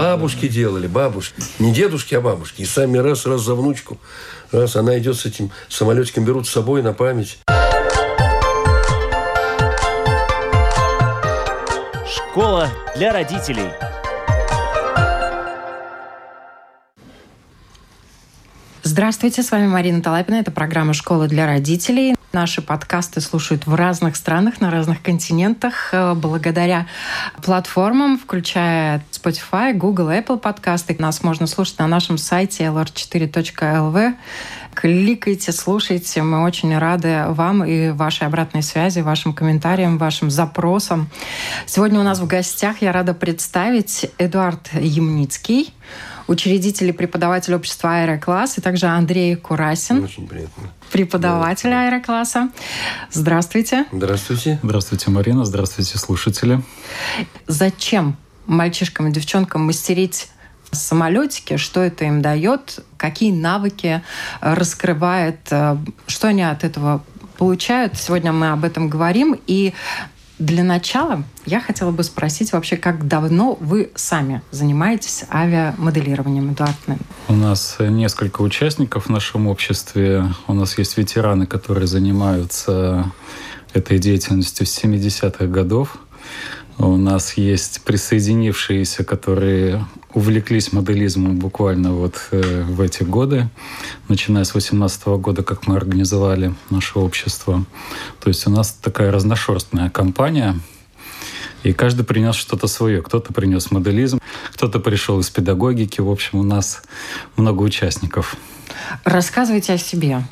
Бабушки делали, бабушки. Не дедушки, а бабушки. И сами раз, раз за внучку. Раз она идет с этим самолетиком, берут с собой на память. Школа для родителей. Здравствуйте, с вами Марина Талапина. Это программа «Школа для родителей». Наши подкасты слушают в разных странах, на разных континентах, э, благодаря платформам, включая Spotify, Google, Apple подкасты. Нас можно слушать на нашем сайте lr4.lv. Кликайте, слушайте. Мы очень рады вам и вашей обратной связи, вашим комментариям, вашим запросам. Сегодня у нас в гостях я рада представить Эдуард Ямницкий, учредитель и преподаватель общества «Аэрокласс», и также Андрей Курасин. Очень приятно. Преподаватель да. «Аэрокласса». Здравствуйте. Здравствуйте. Здравствуйте, Марина. Здравствуйте, слушатели. Зачем мальчишкам и девчонкам мастерить самолетики, что это им дает, какие навыки раскрывает, э, что они от этого получают. Сегодня мы об этом говорим. И для начала я хотела бы спросить вообще, как давно вы сами занимаетесь авиамоделированием, Эдуард? У нас несколько участников в нашем обществе. У нас есть ветераны, которые занимаются этой деятельностью с 70-х годов. У нас есть присоединившиеся, которые увлеклись моделизмом буквально вот э, в эти годы, начиная с 18 года, как мы организовали наше общество. То есть у нас такая разношерстная компания, и каждый принес что-то свое. Кто-то принес моделизм, кто-то пришел из педагогики. В общем, у нас много участников. Рассказывайте о себе.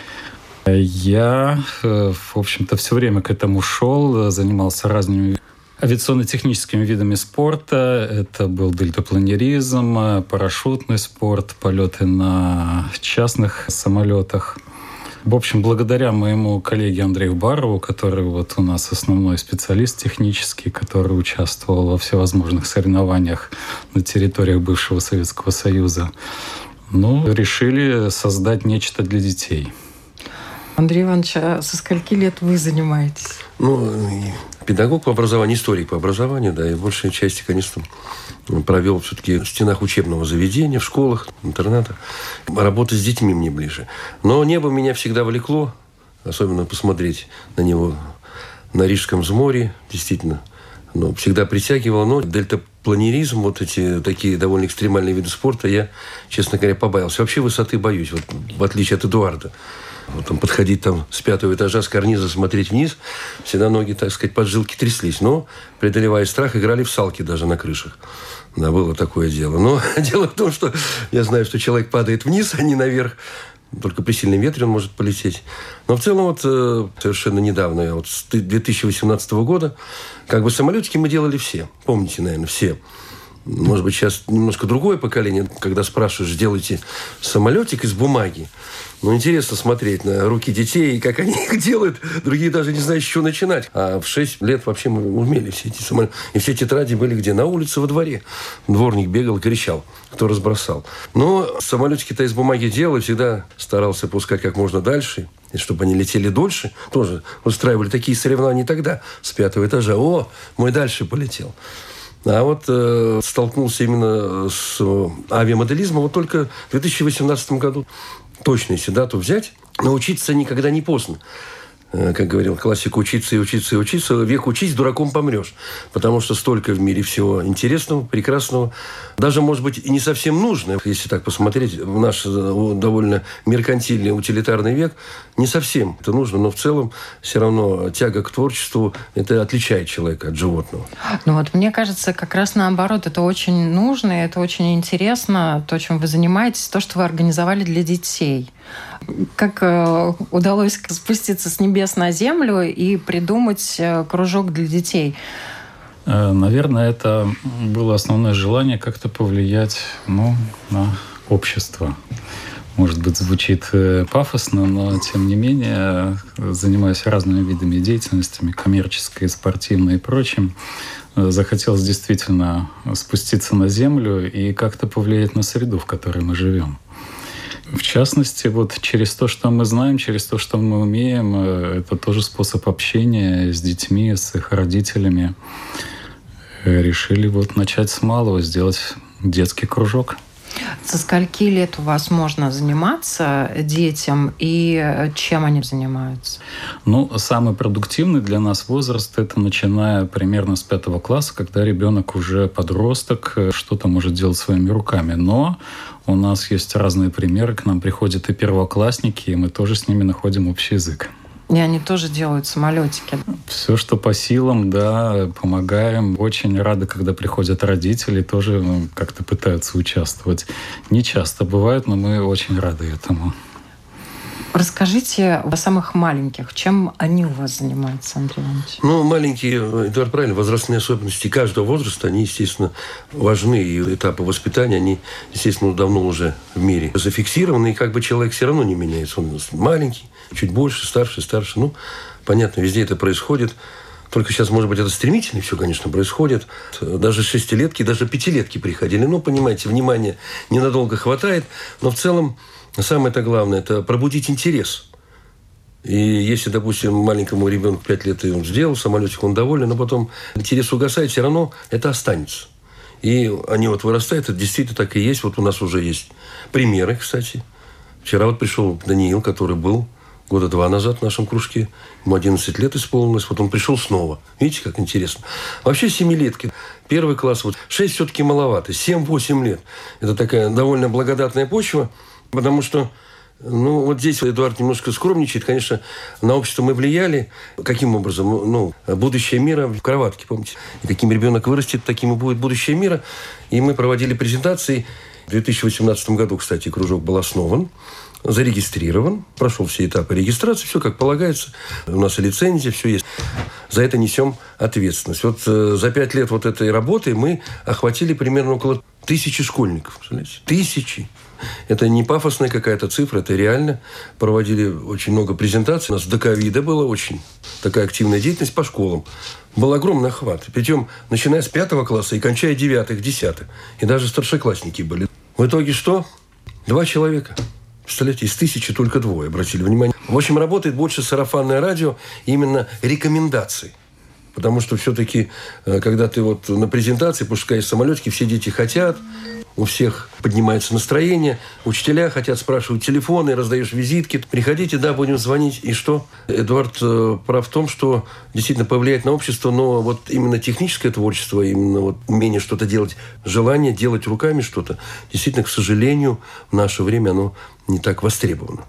Я, э, в общем-то, все время к этому шел, занимался разными авиационно-техническими видами спорта. Это был дельтапланеризм, парашютный спорт, полеты на частных самолетах. В общем, благодаря моему коллеге Андрею Барову, который вот у нас основной специалист технический, который участвовал во всевозможных соревнованиях на территориях бывшего Советского Союза, ну, решили создать нечто для детей. Андрей Иванович, а со скольки лет вы занимаетесь? Ну, педагог по образованию, историк по образованию, да, и большая часть, конечно, провел все-таки в стенах учебного заведения, в школах, интернатах. Работа с детьми мне ближе. Но небо меня всегда влекло, особенно посмотреть на него на Рижском взморье, действительно. Ну, всегда притягивало, но дельтапланеризм, вот эти такие довольно экстремальные виды спорта, я, честно говоря, побоялся. Вообще высоты боюсь, вот, в отличие от Эдуарда. Вот там подходить там с пятого этажа, с карниза, смотреть вниз, всегда ноги, так сказать, поджилки тряслись. Но, преодолевая страх, играли в салки даже на крышах. Да, было такое дело. Но дело в том, что я знаю, что человек падает вниз, а не наверх. Только при сильном ветре он может полететь. Но в целом вот э, совершенно недавно, вот с 2018 года, как бы самолетики мы делали все. Помните, наверное, все. Может быть, сейчас немножко другое поколение, когда спрашиваешь, сделайте самолетик из бумаги. Ну, интересно смотреть на руки детей, и как они их делают. Другие даже не знают, с чего начинать. А в 6 лет вообще мы умели все эти самолеты. И все тетради были где? На улице, во дворе. Дворник бегал, кричал, кто разбросал. Но самолетики-то из бумаги делал, всегда старался пускать как можно дальше. И чтобы они летели дольше, тоже устраивали такие соревнования тогда, с пятого этажа. О, мой дальше полетел. А вот э, столкнулся именно с авиамоделизмом вот только в 2018 году точно, если дату взять, научиться никогда не поздно. Э, как говорил классик, учиться и учиться и учиться, век учись, дураком помрешь. Потому что столько в мире всего интересного, прекрасного, даже, может быть, и не совсем нужного, если так посмотреть, в наш э, довольно меркантильный, утилитарный век, не совсем это нужно, но в целом все равно тяга к творчеству, это отличает человека от животного. Ну вот мне кажется, как раз наоборот, это очень нужно, это очень интересно, то, чем вы занимаетесь, то, что вы организовали для детей. Как э, удалось спуститься с небес на землю и придумать э, кружок для детей? Э, наверное, это было основное желание как-то повлиять ну, на общество. Может быть, звучит пафосно, но тем не менее, занимаясь разными видами деятельности, коммерческой, спортивной и прочим, захотелось действительно спуститься на землю и как-то повлиять на среду, в которой мы живем. В частности, вот через то, что мы знаем, через то, что мы умеем, э, это тоже способ общения с детьми, с их родителями. Э, решили вот начать с малого, сделать детский кружок. Со скольки лет у вас можно заниматься детям и чем они занимаются? Ну, самый продуктивный для нас возраст – это начиная примерно с пятого класса, когда ребенок уже подросток, что-то может делать своими руками. Но у нас есть разные примеры. К нам приходят и первоклассники, и мы тоже с ними находим общий язык. И они тоже делают самолетики. Все, что по силам, да, помогаем. Очень рады, когда приходят родители, тоже ну, как-то пытаются участвовать. Не часто бывает, но мы очень рады этому. Расскажите о самых маленьких. Чем они у вас занимаются, Андрей Иванович? Ну, маленькие, Эдуард правильно, возрастные особенности каждого возраста, они, естественно, важны. И этапы воспитания, они, естественно, давно уже в мире зафиксированы. И как бы человек все равно не меняется. Он маленький, чуть больше, старше, старше. Ну, понятно, везде это происходит. Только сейчас, может быть, это стремительно все, конечно, происходит. Даже шестилетки, даже пятилетки приходили. Ну, понимаете, внимания ненадолго хватает. Но в целом самое-то главное – это пробудить интерес. И если, допустим, маленькому ребенку 5 лет и он сделал самолетик, он доволен, но потом интерес угасает, все равно это останется. И они вот вырастают, это действительно так и есть. Вот у нас уже есть примеры, кстати. Вчера вот пришел Даниил, который был года два назад в нашем кружке. Ему 11 лет исполнилось. Вот он пришел снова. Видите, как интересно. Вообще семилетки. Первый класс. Вот 6 все-таки маловато. 7-8 лет. Это такая довольно благодатная почва. Потому что ну, вот здесь Эдуард немножко скромничает. Конечно, на общество мы влияли. Каким образом? Ну, будущее мира в кроватке, помните? И каким ребенок вырастет, таким и будет будущее мира. И мы проводили презентации. В 2018 году, кстати, кружок был основан зарегистрирован, прошел все этапы регистрации, все как полагается. У нас и лицензия, все есть. За это несем ответственность. Вот э, за пять лет вот этой работы мы охватили примерно около тысячи школьников. Тысячи. Это не пафосная какая-то цифра, это реально. Проводили очень много презентаций. У нас до ковида была очень такая активная деятельность по школам. Был огромный охват. Причем начиная с пятого класса и кончая девятых, десятых. И даже старшеклассники были. В итоге что? Два человека. Представляете, из тысячи только двое, обратили внимание. В общем, работает больше сарафанное радио, именно рекомендации. Потому что все-таки, э, когда ты вот на презентации пускаешь самолетики, все дети хотят, у всех поднимается настроение, учителя хотят спрашивать телефоны, раздаешь визитки. Приходите, да, будем звонить. И что? Эдуард э, прав в том, что действительно повлияет на общество, но вот именно техническое творчество, именно вот умение что-то делать, желание делать руками что-то, действительно, к сожалению, в наше время оно не так востребовано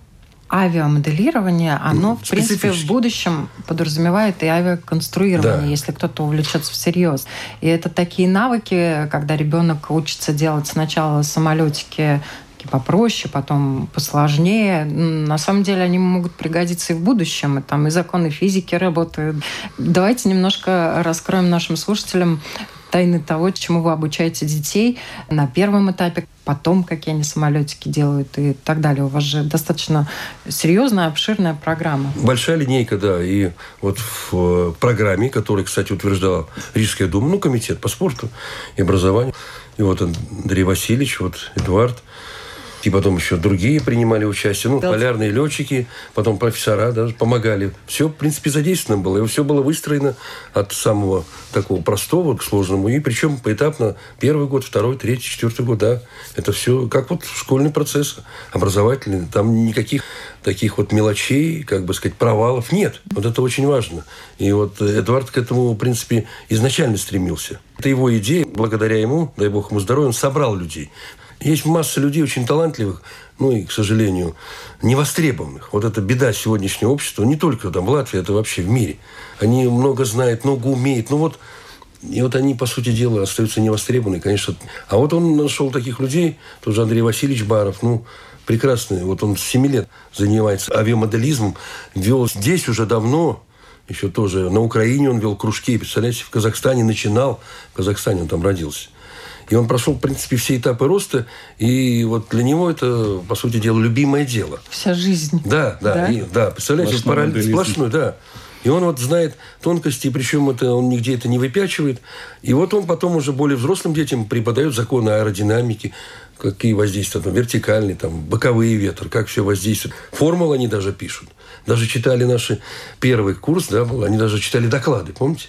авиамоделирование, оно, в принципе, в будущем подразумевает и авиаконструирование, да. если кто-то увлечется всерьез. И это такие навыки, когда ребенок учится делать сначала самолетики попроще, потом посложнее. На самом деле они могут пригодиться и в будущем. И там и законы физики работают. Давайте немножко раскроем нашим слушателям тайны того, чему вы обучаете детей на первом этапе, потом какие они самолетики делают и так далее. У вас же достаточно серьезная, обширная программа. Большая линейка, да. И вот в э, программе, которую, кстати, утверждала Рижская дума, ну, комитет по спорту и образованию, и вот Андрей Васильевич, вот Эдуард, и потом еще другие принимали участие. Ну, да. полярные летчики, потом профессора даже помогали. Все, в принципе, задействовано было. И все было выстроено от самого такого простого к сложному. И причем поэтапно первый год, второй, третий, четвертый год, да. Это все как вот школьный процесс образовательный. Там никаких таких вот мелочей, как бы сказать, провалов нет. Вот это очень важно. И вот Эдуард к этому, в принципе, изначально стремился. Это его идея. Благодаря ему, дай бог ему здоровья, он собрал людей. Есть масса людей очень талантливых, ну и, к сожалению, невостребованных. Вот это беда сегодняшнего общества, не только там в Латвии, это вообще в мире. Они много знают, много умеют. Ну вот, и вот они, по сути дела, остаются невостребованы, конечно. А вот он нашел таких людей, тоже Андрей Васильевич Баров, ну, прекрасный. Вот он с 7 лет занимается авиамоделизмом, вел здесь уже давно, еще тоже на Украине он вел кружки, представляете, в Казахстане начинал, в Казахстане он там родился. И он прошел, в принципе, все этапы роста. И вот для него это, по сути дела, любимое дело. Вся жизнь. Да, да. Да, и, да представляете, параллель сплошной, да. И он вот знает тонкости, причем это он нигде это не выпячивает. И вот он потом уже более взрослым детям преподает законы аэродинамики, какие воздействия, там, вертикальный, там, боковые ветры, как все воздействует. Формулы они даже пишут. Даже читали наши первый курс, да, был, они даже читали доклады, помните?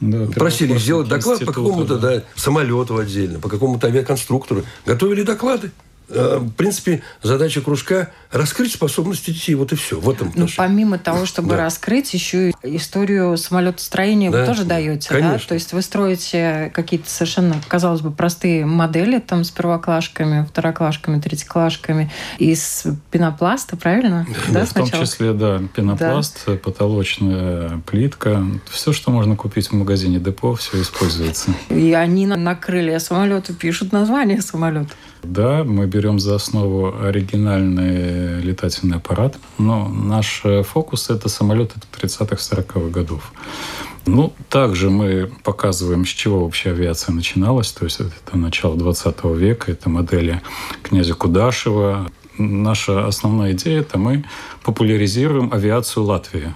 Да, Просили сделать доклад по какому-то да. Да, самолету отдельно, по какому-то авиаконструктору. Готовили доклады. Э, в принципе, задача кружка – раскрыть способности детей. Вот и все. В этом ну, помимо того, чтобы да. раскрыть, еще и историю самолетостроения да. вы тоже даете. Конечно. Да? То есть вы строите какие-то совершенно, казалось бы, простые модели там с первоклашками, второклашками, третьеклашками из пенопласта, правильно? Да, да в том числе, да, пенопласт, да. потолочная плитка. Все, что можно купить в магазине депо, все используется. И они на крылья самолета пишут название самолета. Да, мы берем за основу оригинальный летательный аппарат, но наш э, фокус – это самолеты 30-40-х годов. Ну, также мы показываем, с чего вообще авиация начиналась. То есть это начало 20 века, это модели князя Кудашева. Наша основная идея – это мы популяризируем авиацию Латвии.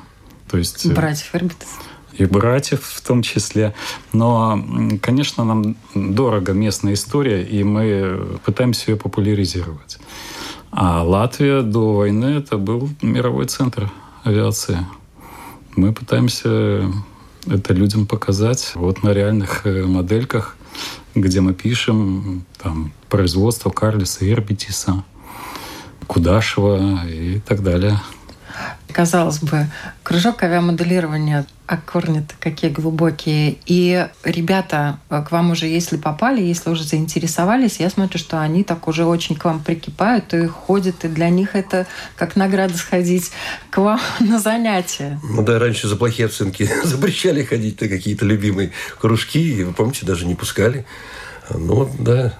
То есть, э, Братьев Эрбитов и братьев в том числе. Но, конечно, нам дорого местная история, и мы пытаемся ее популяризировать. А Латвия до войны это был мировой центр авиации. Мы пытаемся это людям показать вот на реальных э, модельках, где мы пишем там, производство Карлиса Ирбитиса, Кудашева и так далее. Казалось бы, кружок авиамоделирования, а корни какие глубокие. И ребята э, к вам уже, если попали, если уже заинтересовались, я смотрю, что они так уже очень к вам прикипают и ходят, и для них это как награда сходить к вам на занятия. Ну да, раньше за плохие оценки запрещали ходить на какие-то любимые кружки, и вы помните, даже не пускали. Ну да,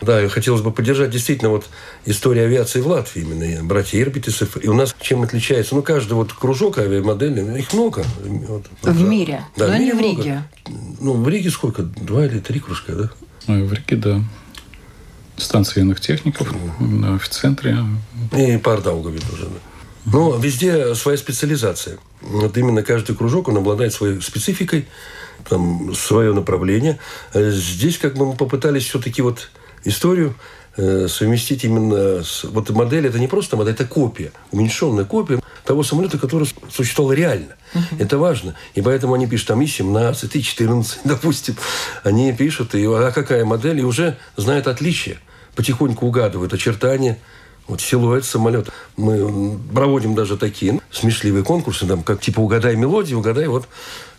да, хотелось бы поддержать действительно вот история авиации в Латвии именно, братья Ирбитисов. И у нас чем отличается? Ну, каждый вот кружок авиамодели, их много. Вот, в мире, да, но не в Риге. Ну, в Риге сколько? Два или три кружка, да? Ну, в Риге, да. Станция военных техников, да, в центре. И пар Даугаве тоже, да. Но везде своя специализация. Вот именно каждый кружок, он обладает своей спецификой, там, свое направление. А здесь как бы мы попытались все-таки вот историю э, совместить именно с... Вот модель, это не просто модель, это копия, уменьшенная копия того самолета, который существовал реально. Uh-huh. Это важно. И поэтому они пишут там и 17, и 14, допустим. Они пишут, и, а какая модель, и уже знают отличия. Потихоньку угадывают очертания, вот силуэт самолета. Мы проводим даже такие смешливые конкурсы, там, как типа угадай мелодию, угадай вот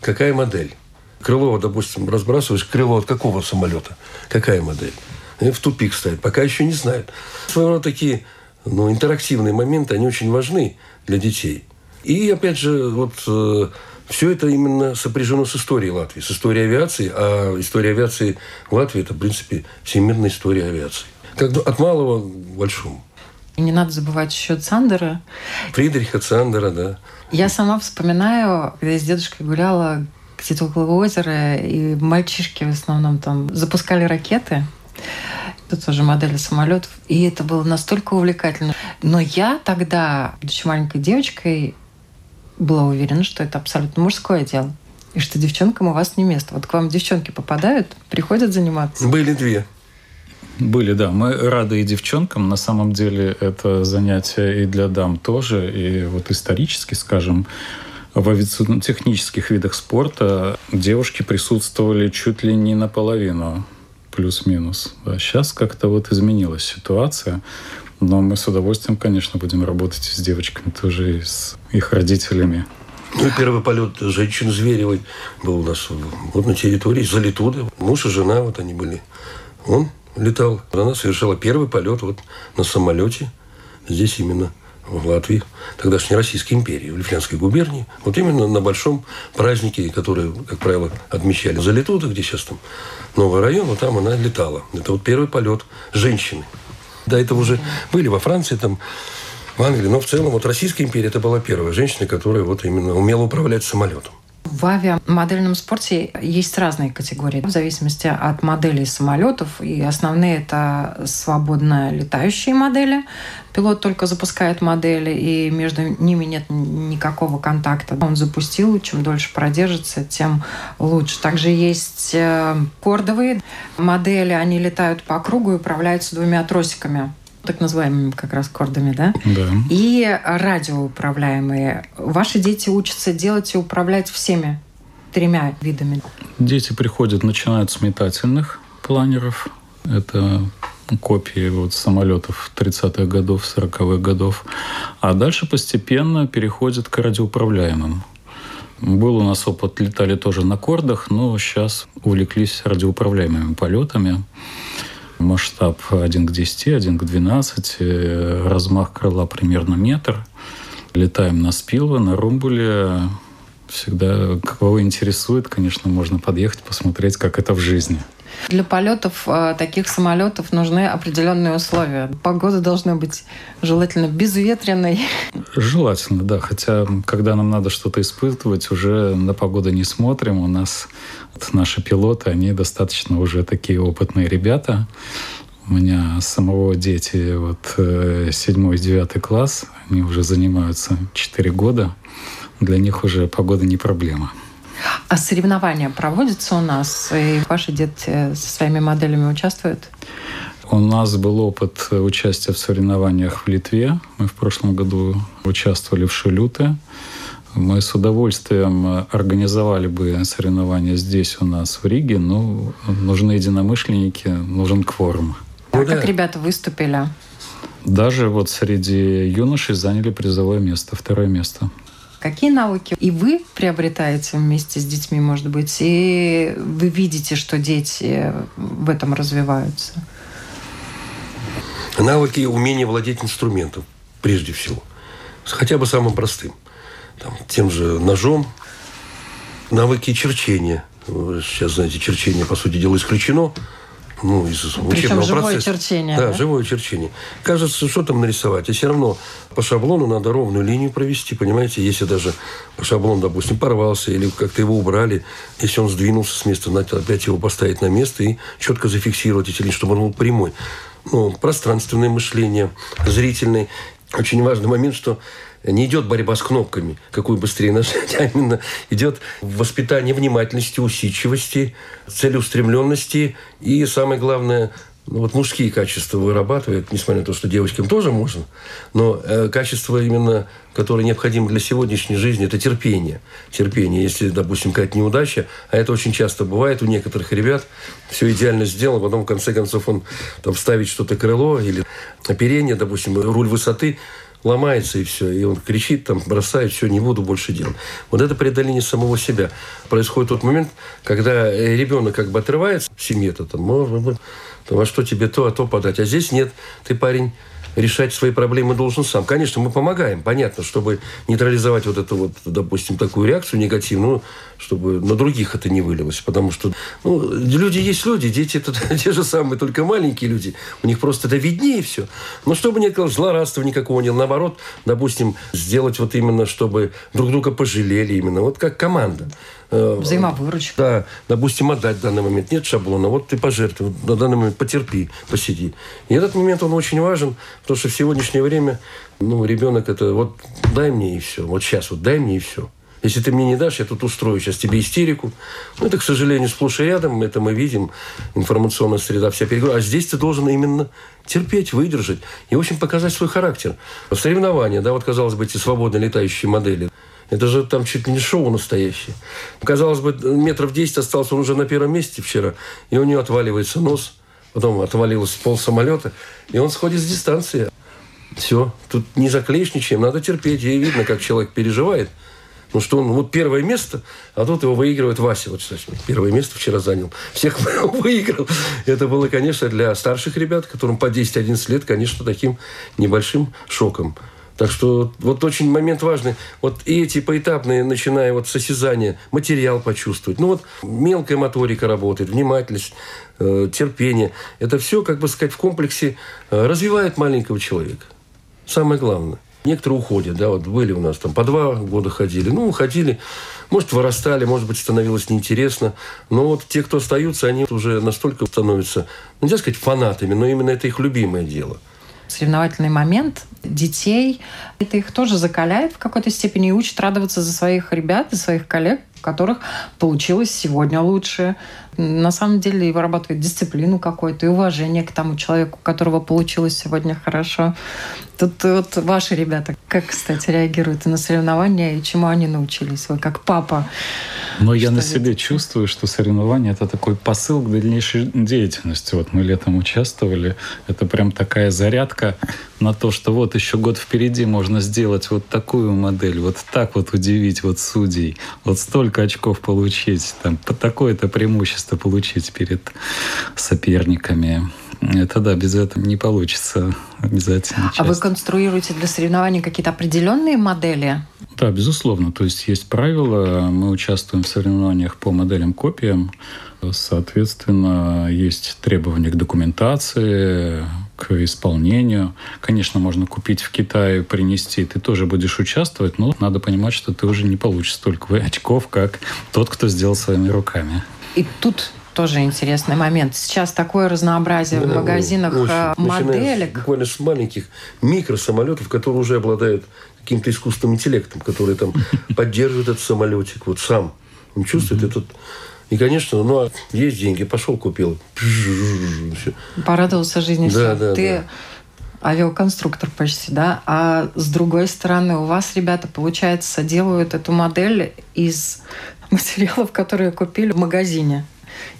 какая модель. Крыло, допустим, разбрасываешь крыло от какого самолета? Какая модель? В тупик ставят, пока еще не знают. Своего рода такие ну, интерактивные моменты, они очень важны для детей. И, опять же, вот э, все это именно сопряжено с историей Латвии, с историей авиации. А история авиации в Латвии – это, в принципе, всемирная история авиации. Как от малого к большому. И не надо забывать еще Цандера. Фридриха Цандера, да. Я сама вспоминаю, когда я с дедушкой гуляла где-то около озера, и мальчишки в основном там запускали ракеты – это тоже модели самолетов. И это было настолько увлекательно. Но я тогда, будучи маленькой девочкой, была уверена, что это абсолютно мужское дело. И что девчонкам у вас не место. Вот к вам девчонки попадают, приходят заниматься. Были две. Были, да. Мы рады и девчонкам. На самом деле это занятие и для дам тоже. И вот исторически, скажем, в авиационно-технических видах спорта девушки присутствовали чуть ли не наполовину плюс-минус. А сейчас как-то вот изменилась ситуация. Но мы с удовольствием, конечно, будем работать с девочками тоже и с их родителями. Ну, первый полет женщины Зверевой был у нас вот на территории Залитуды. Муж и жена, вот они были. Он летал. Она совершала первый полет вот на самолете. Здесь именно в Латвии, тогдашней Российской империи, в Лифлянской губернии. Вот именно на большом празднике, который, как правило, отмечали за Летуда, где сейчас там новый район, вот там она летала. Это вот первый полет женщины. До этого уже были во Франции, там, в Англии, но в целом вот Российская империя это была первая женщина, которая вот именно умела управлять самолетом. В авиамодельном спорте есть разные категории в зависимости от моделей самолетов. И основные это свободно летающие модели. Пилот только запускает модели, и между ними нет никакого контакта. Он запустил, чем дольше продержится, тем лучше. Также есть э, кордовые модели, они летают по кругу и управляются двумя тросиками так называемыми как раз кордами, да? Да. И радиоуправляемые. Ваши дети учатся делать и управлять всеми тремя видами? Дети приходят, начинают с метательных планеров. Это копии вот самолетов 30-х годов, 40-х годов. А дальше постепенно переходят к радиоуправляемым. Был у нас опыт, летали тоже на кордах, но сейчас увлеклись радиоуправляемыми полетами. Масштаб 1 к 10, 1 к 12, э, размах крыла примерно метр. Летаем на Спилве, на Румбуле. Всегда, кого интересует, конечно, можно подъехать, посмотреть, как это в жизни. Для полетов э, таких самолетов нужны определенные условия. Погода должна быть желательно безветренной. Желательно, да. Хотя, когда нам надо что-то испытывать, уже на погоду не смотрим. У нас вот, наши пилоты, они достаточно уже такие опытные ребята. У меня самого дети вот э, седьмой, девятый класс, они уже занимаются четыре года. Для них уже погода не проблема. А соревнования проводятся у нас? И ваши дети со своими моделями участвуют? У нас был опыт участия в соревнованиях в Литве. Мы в прошлом году участвовали в Шилюте. Мы с удовольствием организовали бы соревнования здесь у нас в Риге, но нужны единомышленники, нужен кворум. А ну, как ребята выступили? Даже вот среди юношей заняли призовое место, второе место. Какие навыки и вы приобретаете вместе с детьми, может быть, и вы видите, что дети в этом развиваются? Навыки и умение владеть инструментом, прежде всего. Хотя бы самым простым. Там, тем же ножом. Навыки черчения. Сейчас, знаете, черчение, по сути дела, исключено ну, из Причем учебного живое процесса. черчение. Да, да, живое черчение. Кажется, что там нарисовать. И все равно по шаблону надо ровную линию провести, понимаете? Если даже по шаблону, допустим, порвался или как-то его убрали, если он сдвинулся с места, надо опять его поставить на место и четко зафиксировать эти линии, чтобы он был прямой. Ну, пространственное мышление, зрительное. Очень важный момент, что не идет борьба с кнопками, какую быстрее нажать, а именно идет воспитание внимательности, усидчивости, целеустремленности и, самое главное, ну, вот мужские качества вырабатывает, несмотря на то, что девочкам тоже можно, но э, качество именно, которое необходимо для сегодняшней жизни, это терпение. Терпение. Если, допустим, какая-то неудача, а это очень часто бывает у некоторых ребят, все идеально сделано, потом, в конце концов, он там вставит что-то крыло или оперение, допустим, руль высоты, ломается и все. И он кричит, там, бросает, все, не буду больше делать. Вот это преодоление самого себя. Происходит тот момент, когда э, ребенок как бы отрывается в семье-то, там, там, а что тебе то, а то подать. А здесь нет, ты парень решать свои проблемы должен сам. Конечно, мы помогаем, понятно, чтобы нейтрализовать вот эту вот, допустим, такую реакцию негативную, чтобы на других это не вылилось. Потому что ну, люди есть люди, дети это те же самые, только маленькие люди. У них просто это виднее все. Но чтобы не было злорадства никакого, не наоборот, допустим, сделать вот именно, чтобы друг друга пожалели именно. Вот как команда. Э, Взаимовыручка. Да, допустим, отдать в данный момент. Нет шаблона, вот ты пожертвуй, на данный момент потерпи, посиди. И этот момент, он очень важен, потому что в сегодняшнее время, ну, ребенок это вот дай мне и все, вот сейчас вот дай мне и все. Если ты мне не дашь, я тут устрою сейчас тебе истерику. Ну, это, к сожалению, сплошь и рядом. Это мы видим. Информационная среда вся перегружена. А здесь ты должен именно терпеть, выдержать и, в общем, показать свой характер. Соревнования, да, вот, казалось бы, эти свободно летающие модели – это же там чуть ли не шоу настоящее. Казалось бы, метров 10 остался он уже на первом месте вчера, и у него отваливается нос, потом отвалилось пол самолета, и он сходит с дистанции. Все, тут не заклеишь ничем, надо терпеть. И видно, как человек переживает. Ну что он, вот первое место, а тут его выигрывает Вася. Вот, кстати, первое место вчера занял. Всех выиграл. Это было, конечно, для старших ребят, которым по 10-11 лет, конечно, таким небольшим шоком. Так что вот очень момент важный. Вот и эти поэтапные, начиная вот с осязания, материал почувствовать. Ну вот мелкая моторика работает, внимательность, э, терпение. Это все, как бы сказать, в комплексе э, развивает маленького человека. Самое главное. Некоторые уходят, да, вот были у нас там по два года ходили, ну, уходили, может, вырастали, может быть, становилось неинтересно, но вот те, кто остаются, они уже настолько становятся, нельзя сказать, фанатами, но именно это их любимое дело – соревновательный момент детей. Это их тоже закаляет в какой-то степени и учит радоваться за своих ребят и своих коллег, у которых получилось сегодня лучше. На самом деле и вырабатывает дисциплину какую-то и уважение к тому человеку, у которого получилось сегодня хорошо. Тут вот ваши ребята, как кстати, реагируют на соревнования и чему они научились? Вы как папа. Но я на себе видите? чувствую, что соревнования это такой посыл к дальнейшей деятельности. Вот мы летом участвовали. Это прям такая зарядка на то, что вот еще год впереди можно сделать вот такую модель, вот так вот удивить вот судей, вот столько очков получить, там такое-то преимущество получить перед соперниками. Это да, без этого не получится обязательно. Часть. А вы конструируете для соревнований какие-то определенные модели? Да, безусловно. То есть есть правила. Мы участвуем в соревнованиях по моделям копиям. Соответственно, есть требования к документации, к исполнению. Конечно, можно купить в Китае, принести, ты тоже будешь участвовать, но надо понимать, что ты уже не получишь столько очков, как тот, кто сделал своими руками. И тут тоже интересный момент. Сейчас такое разнообразие да, в магазинах очень. Э, моделек. Буквально с маленьких микросамолетов, которые уже обладают каким-то искусственным интеллектом, который там поддерживает этот самолетик вот сам. Он чувствует этот и, конечно, ну, а есть деньги, пошел, купил. Порадовался жизни. Да, да, Ты да. авиаконструктор почти, да? А с другой стороны, у вас, ребята, получается, делают эту модель из материалов, которые купили в магазине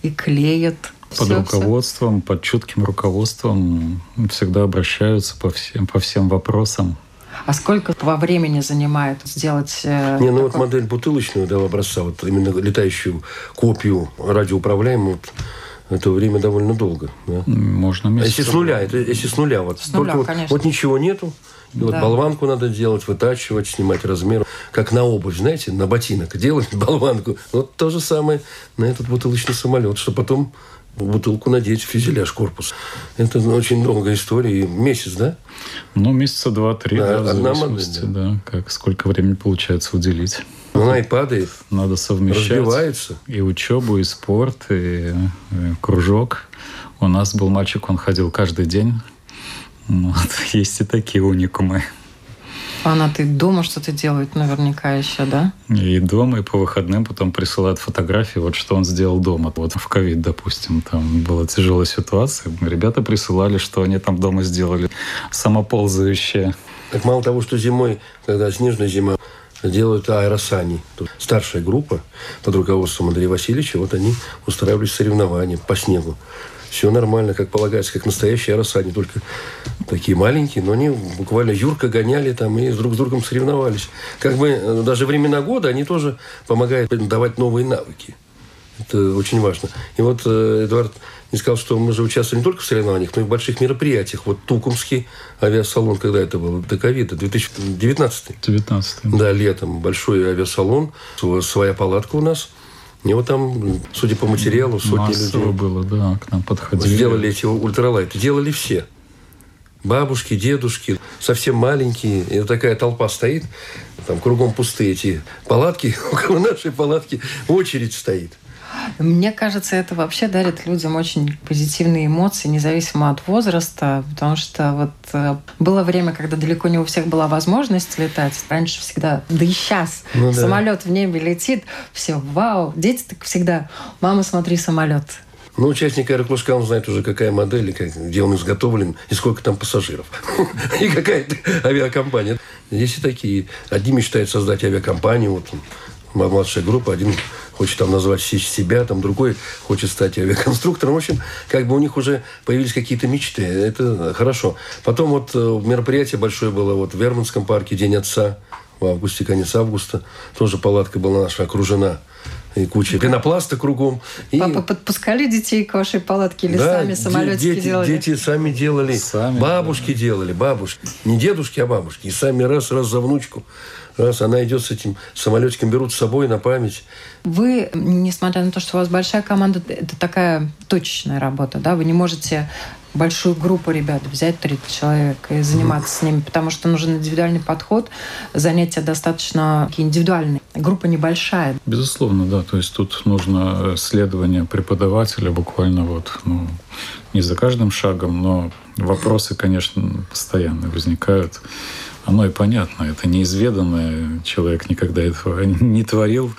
и клеят. Под все, руководством, все. под чутким руководством всегда обращаются по всем, по всем вопросам. А сколько по времени занимает сделать? Э, Не, ну такой... вот модель бутылочную да, образца, вот именно летающую копию радиоуправляемую, вот, это время довольно долго. Да? Можно месяц. Если с нуля, это, если с нуля, вот, с нуля, только вот, вот ничего нету, и вот да. болванку надо делать, вытачивать, снимать размер. Как на обувь, знаете, на ботинок делать болванку. Вот то же самое на этот бутылочный самолет, что потом бутылку надеть в фюзеляж корпуса. Это очень долгая история. Месяц, да? Ну, месяца два-три, да, да, одна модель, да. да. Как, сколько времени получается уделить. Она и падает. Надо совмещать. Разбивается. И учебу, и спорт, и, и кружок. У нас был мальчик, он ходил каждый день ну, вот, есть и такие уникумы. Фанаты дома что-то делают наверняка еще, да? И дома, и по выходным потом присылают фотографии, вот что он сделал дома. Вот в ковид, допустим, там была тяжелая ситуация. Ребята присылали, что они там дома сделали самоползающие. Так мало того, что зимой, когда снежная зима, делают аэросани. Тут старшая группа под руководством Андрея Васильевича, вот они устраивали соревнования по снегу все нормально, как полагается, как настоящие рассадни, только такие маленькие, но они буквально Юрка гоняли там и друг с другом соревновались. Как бы э, даже времена года они тоже помогают давать новые навыки. Это очень важно. И вот э, Эдуард не сказал, что мы же участвовали не только в соревнованиях, но и в больших мероприятиях. Вот Тукумский авиасалон, когда это было, до ковида, 2019. 19 Да, летом. Большой авиасалон, своя палатка у нас – и вот там, судя по материалу, сотни Массово людей. было, да, к нам подходили. Сделали эти ультралайты. Делали все. Бабушки, дедушки, совсем маленькие. И вот такая толпа стоит, там кругом пустые эти палатки. Около нашей палатки очередь стоит. Мне кажется, это вообще дарит людям очень позитивные эмоции, независимо от возраста, потому что вот э, было время, когда далеко не у всех была возможность летать. Раньше всегда, да и сейчас, ну, да. самолет в небе летит, все, вау. Дети так всегда, мама, смотри, самолет. Ну, участник аэроклужка, он знает уже, какая модель, где он изготовлен, и сколько там пассажиров. И какая авиакомпания. Здесь и такие. Одни мечтают создать авиакомпанию, вот младшая группа, один хочет там назвать себя, там другой хочет стать авиаконструктором. В общем, как бы у них уже появились какие-то мечты. Это хорошо. Потом вот э, мероприятие большое было вот в Верманском парке, День отца, в августе, конец августа. Тоже палатка была наша окружена и куча пенопласта кругом. И... Папа подпускали детей к вашей палатке или да, сами самолетики дети, делали? Дети сами делали. Сами, бабушки да. делали, бабушки. Не дедушки, а бабушки. И сами раз-раз за внучку Раз она идет с этим самолетиком, берут с собой на память. Вы, несмотря на то, что у вас большая команда, это такая точечная работа, да? Вы не можете большую группу ребят взять 30 человек и заниматься mm. с ними, потому что нужен индивидуальный подход, занятия достаточно индивидуальные. Группа небольшая. Безусловно, да. То есть тут нужно следование преподавателя буквально вот, ну, не за каждым шагом, но вопросы, конечно, постоянно возникают оно и понятно, это неизведанное, человек никогда этого не творил,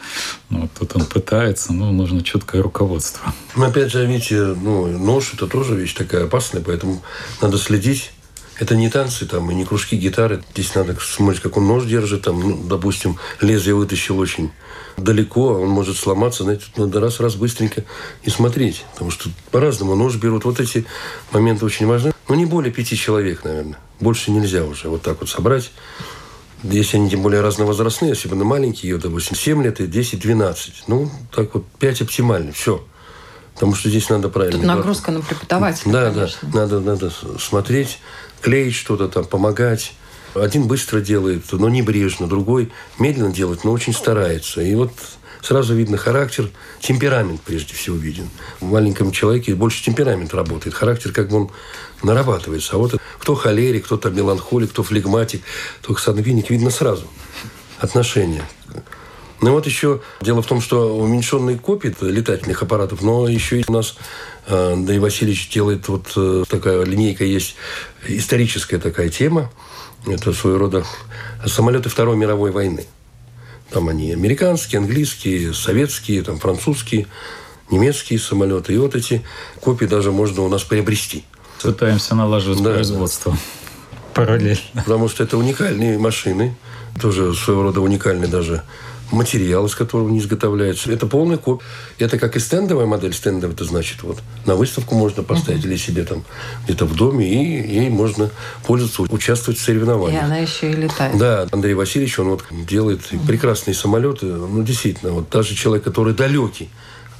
ну, вот тут он пытается, но нужно четкое руководство. Но опять же, видите, ну, нож – это тоже вещь такая опасная, поэтому надо следить, Это не танцы там и не кружки гитары. Здесь надо смотреть, как он нож держит. Там, ну, допустим, лезвие вытащил очень далеко, он может сломаться. Знаете, надо раз-раз быстренько и смотреть. Потому что по-разному нож берут. Вот эти моменты очень важны. Но не более пяти человек, наверное. Больше нельзя уже вот так вот собрать. Если они тем более разновозрастные, особенно маленькие, допустим, 7 лет и 10-12. Ну, так вот, 5 оптимально. Все. Потому что здесь надо правильно. Тут нагрузка на преподавателя, Да, конечно. да. Надо, надо смотреть, клеить что-то там, помогать. Один быстро делает, но небрежно, другой медленно делает, но очень старается. И вот сразу видно характер, темперамент прежде всего виден. В маленьком человеке больше темперамент работает. Характер как бы он нарабатывается. А вот кто холерик, кто то меланхолик, кто флегматик, кто сангвиник, видно сразу отношения. Ну и вот еще дело в том, что уменьшенные копии летательных аппаратов, но еще и у нас э, Андрей Васильевич делает вот э, такая линейка есть историческая такая тема. Это своего рода самолеты Второй мировой войны. Там они американские, английские, советские, там французские, немецкие самолеты. И вот эти копии даже можно у нас приобрести. Пытаемся налаживать Да, производство параллельно. Потому что это уникальные машины, тоже своего рода уникальный даже материал, из которого не изготовляется. Это полная копия. Это как и стендовая модель. Стендовая, это значит, вот на выставку можно поставить или себе там где-то в доме, и ей можно пользоваться, участвовать в И соревнованиях. она еще и летает. Да, Андрей Васильевич, он вот делает прекрасные самолеты. Ну, действительно, вот даже человек, который далекий,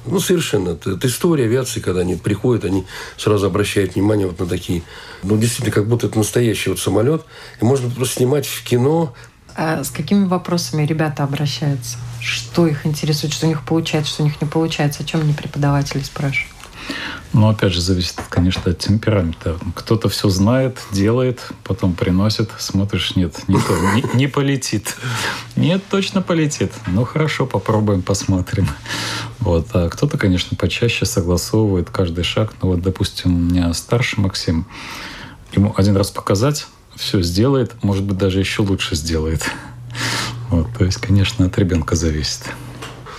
ну, совершенно. Это, это история авиации, когда они приходят, они сразу обращают внимание вот на такие... Ну, действительно, как будто это настоящий вот самолет. И можно просто снимать в кино. А с какими вопросами ребята обращаются? Что их интересует, что у них получается, что у них не получается? О чем они преподаватели спрашивают? Но опять же, зависит, конечно, от темперамента. Кто-то все знает, делает, потом приносит, смотришь, нет, не, не, не полетит. Нет, точно полетит. Ну хорошо, попробуем, посмотрим. Вот. А кто-то, конечно, почаще согласовывает каждый шаг. Ну вот, допустим, у меня старший Максим, ему один раз показать, все сделает, может быть, даже еще лучше сделает. Вот, то есть, конечно, от ребенка зависит.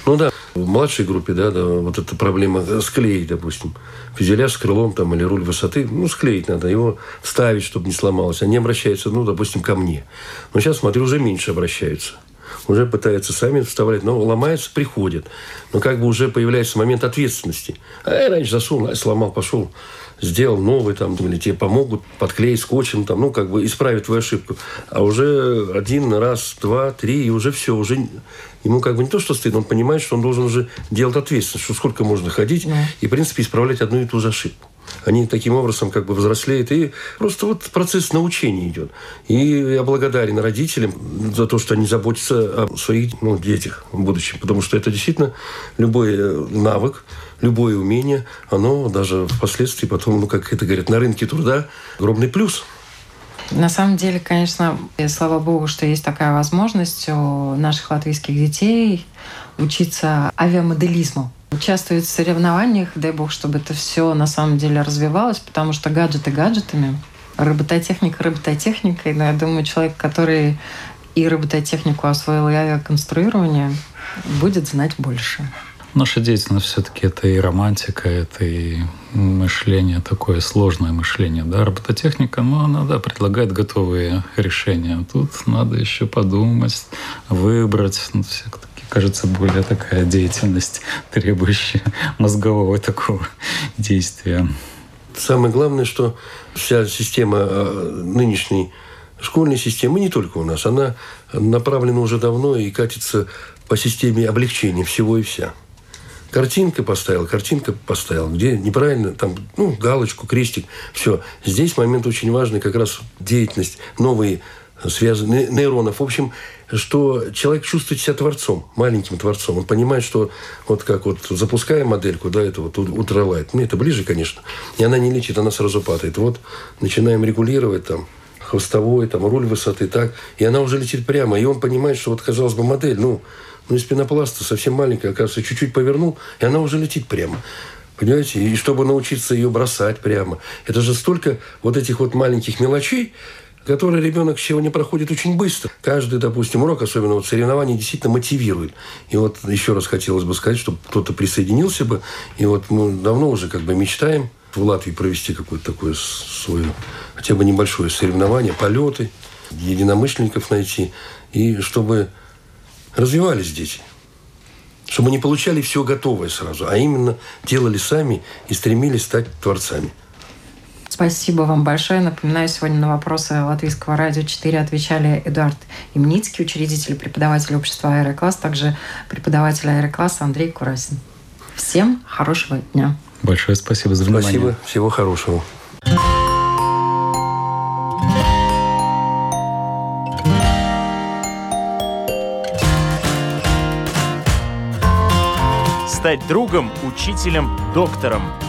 Ну да, в младшей группе, да, да, вот эта проблема э, склеить, допустим, фюзеляж с крылом там или руль высоты, ну, склеить надо, его вставить, чтобы не сломалось. Они обращаются, ну, допустим, ко мне. Но сейчас, смотрю, уже меньше обращаются. Уже пытаются сами вставлять, но ломается, приходят. Но как бы уже появляется момент ответственности. А я раньше засунул, а сломал, пошел, сделал новый там, или тебе помогут подклеить скотчем, там, ну, как бы исправить твою ошибку. А уже один раз, два, три, и уже все, уже ему как бы не то, что стыдно, он понимает, что он должен уже делать ответственность, что сколько можно ходить Да. и, в принципе, исправлять одну и ту же ошибку. Они таким образом как бы взрослеют, и просто вот процесс научения идет. И я благодарен родителям за то, что они заботятся о своих ну, детях в будущем, потому что это действительно любой э, навык, любое умение, оно даже впоследствии потом, ну, как это говорят, на рынке труда огромный плюс. На самом деле, конечно, слава богу, что есть такая возможность у наших латвийских детей учиться авиамоделизму. Участвовать в соревнованиях, дай бог, чтобы это все на самом деле развивалось, потому что гаджеты гаджетами, робототехника робототехникой, но я думаю, человек, который и робототехнику освоил, и авиаконструирование, будет знать больше. Наша деятельность все-таки это и романтика, это и мышление, такое сложное мышление. Да? Робототехника, ну, она да, предлагает готовые решения. Тут надо еще подумать, выбрать. Ну, все-таки, кажется, более такая деятельность, требующая мозгового такого действия. Самое главное, что вся система э, нынешней школьной системы, не только у нас, она направлена уже давно и катится по системе облегчения всего и вся. Картинка поставил, картинка поставил. Где неправильно, там, ну, галочку, крестик. Все. Здесь момент очень важный, как раз деятельность, новые связи не- нейронов. В общем, что человек чувствует себя творцом, маленьким творцом. Он понимает, что вот как вот запуская модельку, да, это вот ультралайт, мне это ближе, конечно, и она не летит, она сразу падает. Вот начинаем регулировать там хвостовой, там, руль высоты, так, и она уже летит прямо, и он понимает, что вот, казалось бы, модель, ну, ну из пенопласта совсем маленькая, оказывается, чуть-чуть повернул, и она уже летит прямо. Понимаете? И чтобы научиться ее бросать прямо. Это же столько вот этих вот маленьких мелочей, которые ребенок сегодня проходит очень быстро. Каждый, допустим, урок, особенно вот соревнования, действительно мотивирует. И вот еще раз хотелось бы сказать, чтобы кто-то присоединился бы. И вот мы давно уже как бы мечтаем в Латвии провести какое-то такое свое хотя бы небольшое соревнование, полеты, единомышленников найти, и чтобы развивались дети. Чтобы не получали все готовое сразу, а именно делали сами и стремились стать творцами. Спасибо вам большое. Напоминаю, сегодня на вопросы Латвийского радио 4 отвечали Эдуард Имницкий, учредитель и преподаватель общества «Аэрокласс», также преподаватель «Аэрокласса» Андрей Курасин. Всем хорошего дня. Большое спасибо за внимание. Спасибо. Всего хорошего. Стать другом, учителем, доктором.